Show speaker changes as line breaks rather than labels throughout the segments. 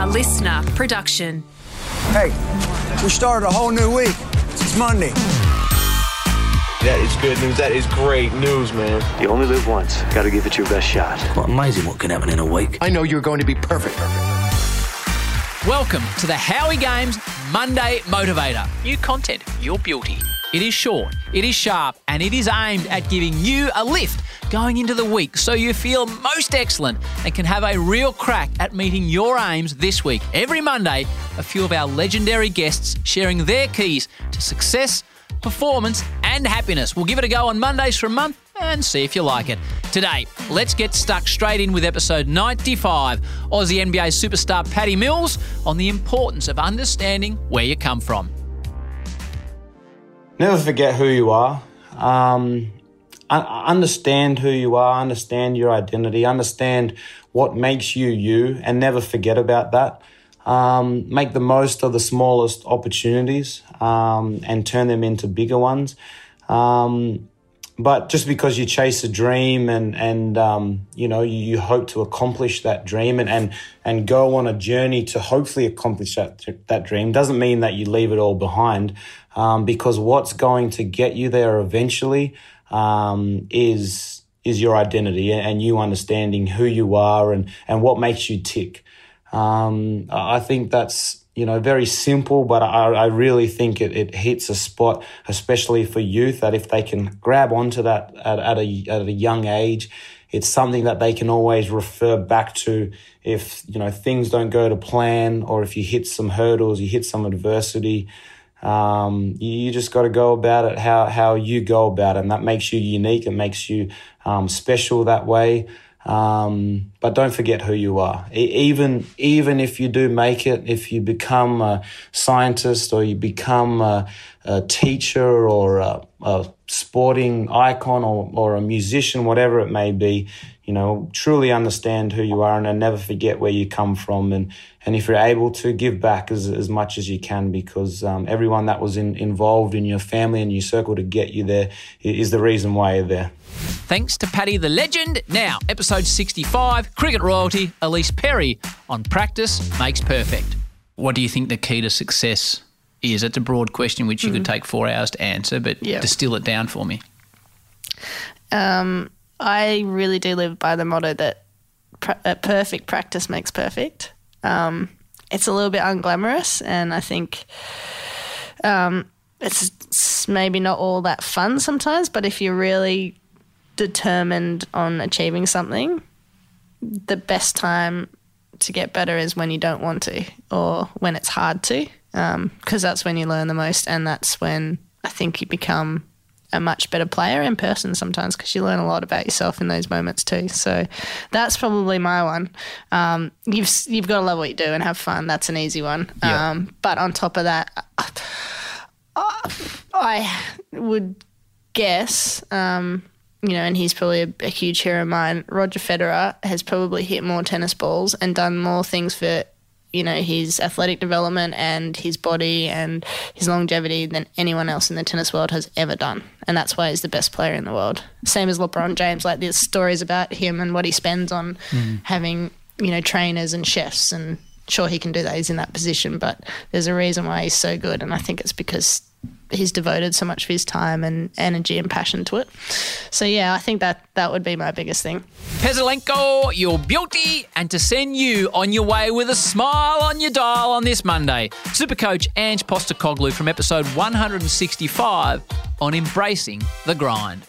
A listener production.
Hey, we started a whole new week. It's Monday.
That is good news. That is great news, man.
You only live once. Got to give it your best shot.
Quite amazing what can happen in a week.
I know you're going to be perfect.
Welcome to the Howie Games Monday Motivator. New content, your beauty. It is short, it is sharp, and it is aimed at giving you a lift going into the week so you feel most excellent and can have a real crack at meeting your aims this week. Every Monday, a few of our legendary guests sharing their keys to success, performance, and happiness. We'll give it a go on Mondays for a month and see if you like it. Today, let's get stuck straight in with episode 95 Aussie NBA superstar Patty Mills on the importance of understanding where you come from.
Never forget who you are. Um, understand who you are, understand your identity, understand what makes you you, and never forget about that. Um, make the most of the smallest opportunities um, and turn them into bigger ones. Um, but just because you chase a dream and and um, you know you, you, hope to accomplish that dream and, and and go on a journey to hopefully accomplish that that dream doesn't mean that you leave it all behind um, because what's going to get you there eventually um, is is your identity and you understanding who you are and and what makes you tick. Um, I think that's you know, very simple, but I, I really think it, it hits a spot, especially for youth, that if they can grab onto that at, at, a, at a young age, it's something that they can always refer back to if, you know, things don't go to plan or if you hit some hurdles, you hit some adversity. Um, you just got to go about it how, how you go about it. And that makes you unique. It makes you um, special that way. Um, but don't forget who you are. even even if you do make it, if you become a scientist or you become a, a teacher or a, a, sporting icon or, or a musician, whatever it may be, you know, truly understand who you are and never forget where you come from. And, and if you're able to give back as, as much as you can, because um, everyone that was in, involved in your family and your circle to get you there is the reason why you're there.
Thanks to Patty the legend. Now, episode 65 Cricket Royalty, Ellyse Perry on Practice Makes Perfect. What do you think the key to success is? It's a broad question which you mm. could take four hours to answer, but yep. distill it down for me.
Um, I really do live by the motto that perfect practice makes perfect. Um, it's a little bit unglamorous, and I think um, it's maybe not all that fun sometimes. But if you're really determined on achieving something, the best time to get better is when you don't want to or when it's hard to, because um, that's when you learn the most, and that's when I think you become a much better player in person sometimes because you learn a lot about yourself in those moments too. So that's probably my one. Um, you've you've got to love what you do and have fun. That's an easy one. Yeah. Um, but on top of that, I would guess. Um, you know, and he's probably a, a, huge hero of mine. Roger Federer has probably hit more tennis balls and done more things for you know, his athletic development and his body and his longevity than anyone else in the tennis world has ever done. And that's why he's the best player in the world. Same as LeBron James, like there's stories about him and what he spends on mm. having, you know, trainers and chefs and sure he can do that, he's in that position, but there's a reason why he's so good and I think it's because he's devoted so much of his time and energy and passion to it. So yeah, I think that that would be my biggest thing.
Pezelenko, your beauty, and to send you on your way with a smile on your dial on this Monday, Super Coach Ange Postecoglou from episode 165 on embracing the grind.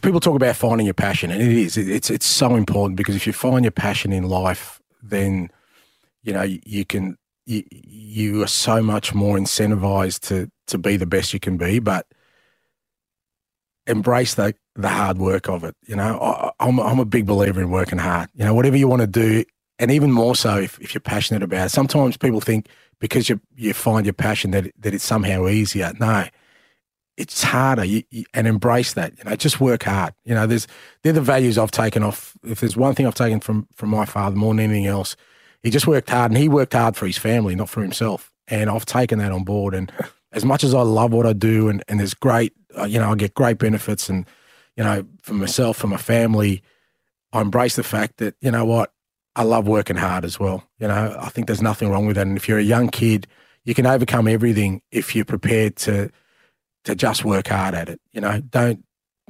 People talk about finding your passion, and it is. It's it's so important because if you find your passion in life, then you know you can you, you are so much more incentivized to to be the best you can be, but embrace the the hard work of it. You know, I, I'm I'm a big believer in working hard. You know, whatever you want to do, and even more so if, if you're passionate about it. Sometimes people think because you you find your passion that that it's somehow easier. No, it's harder. You, you, and embrace that. You know, just work hard. You know, there's they're the values I've taken off. If there's one thing I've taken from from my father more than anything else, he just worked hard and he worked hard for his family, not for himself. And I've taken that on board. And as much as I love what I do and, and there's great, uh, you know, I get great benefits and, you know, for myself, for my family, I embrace the fact that, you know what, I love working hard as well. You know, I think there's nothing wrong with that. And if you're a young kid, you can overcome everything if you're prepared to to just work hard at it. You know, don't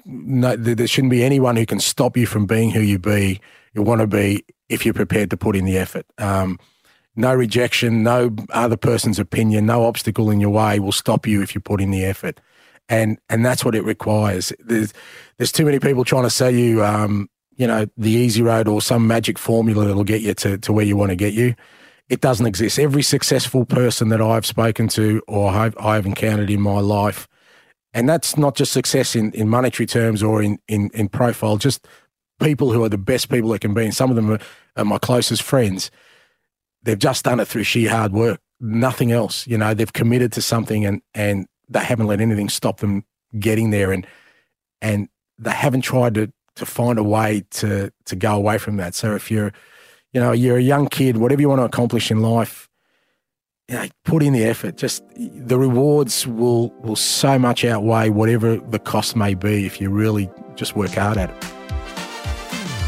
no, there shouldn't be anyone who can stop you from being who you be you want to be if you're prepared to put in the effort. Um, no rejection, no other person's opinion, no obstacle in your way will stop you if you put in the effort, and and that's what it requires. There's there's too many people trying to sell you, um, you know, the easy road or some magic formula that'll get you to to where you want to get you. It doesn't exist. Every successful person that I've spoken to or I've, I've encountered in my life, and that's not just success in, in monetary terms or in, in, in profile, just people who are the best people that can be. And some of them are, are my closest friends they've just done it through sheer hard work, nothing else. You know, they've committed to something and and they haven't let anything stop them getting there, and and they haven't tried to to find a way to to go away from that. So if you're, you know, you're a young kid, whatever you want to accomplish in life, you know, put in the effort. Just the rewards will will so much outweigh whatever the cost may be if you really just work hard at it.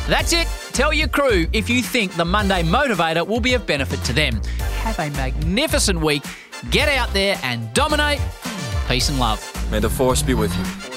That's it. Tell your crew if you think the Monday Motivator will be of benefit to them. Have a magnificent week. Get out there and dominate. Peace and love.
May the force be with you.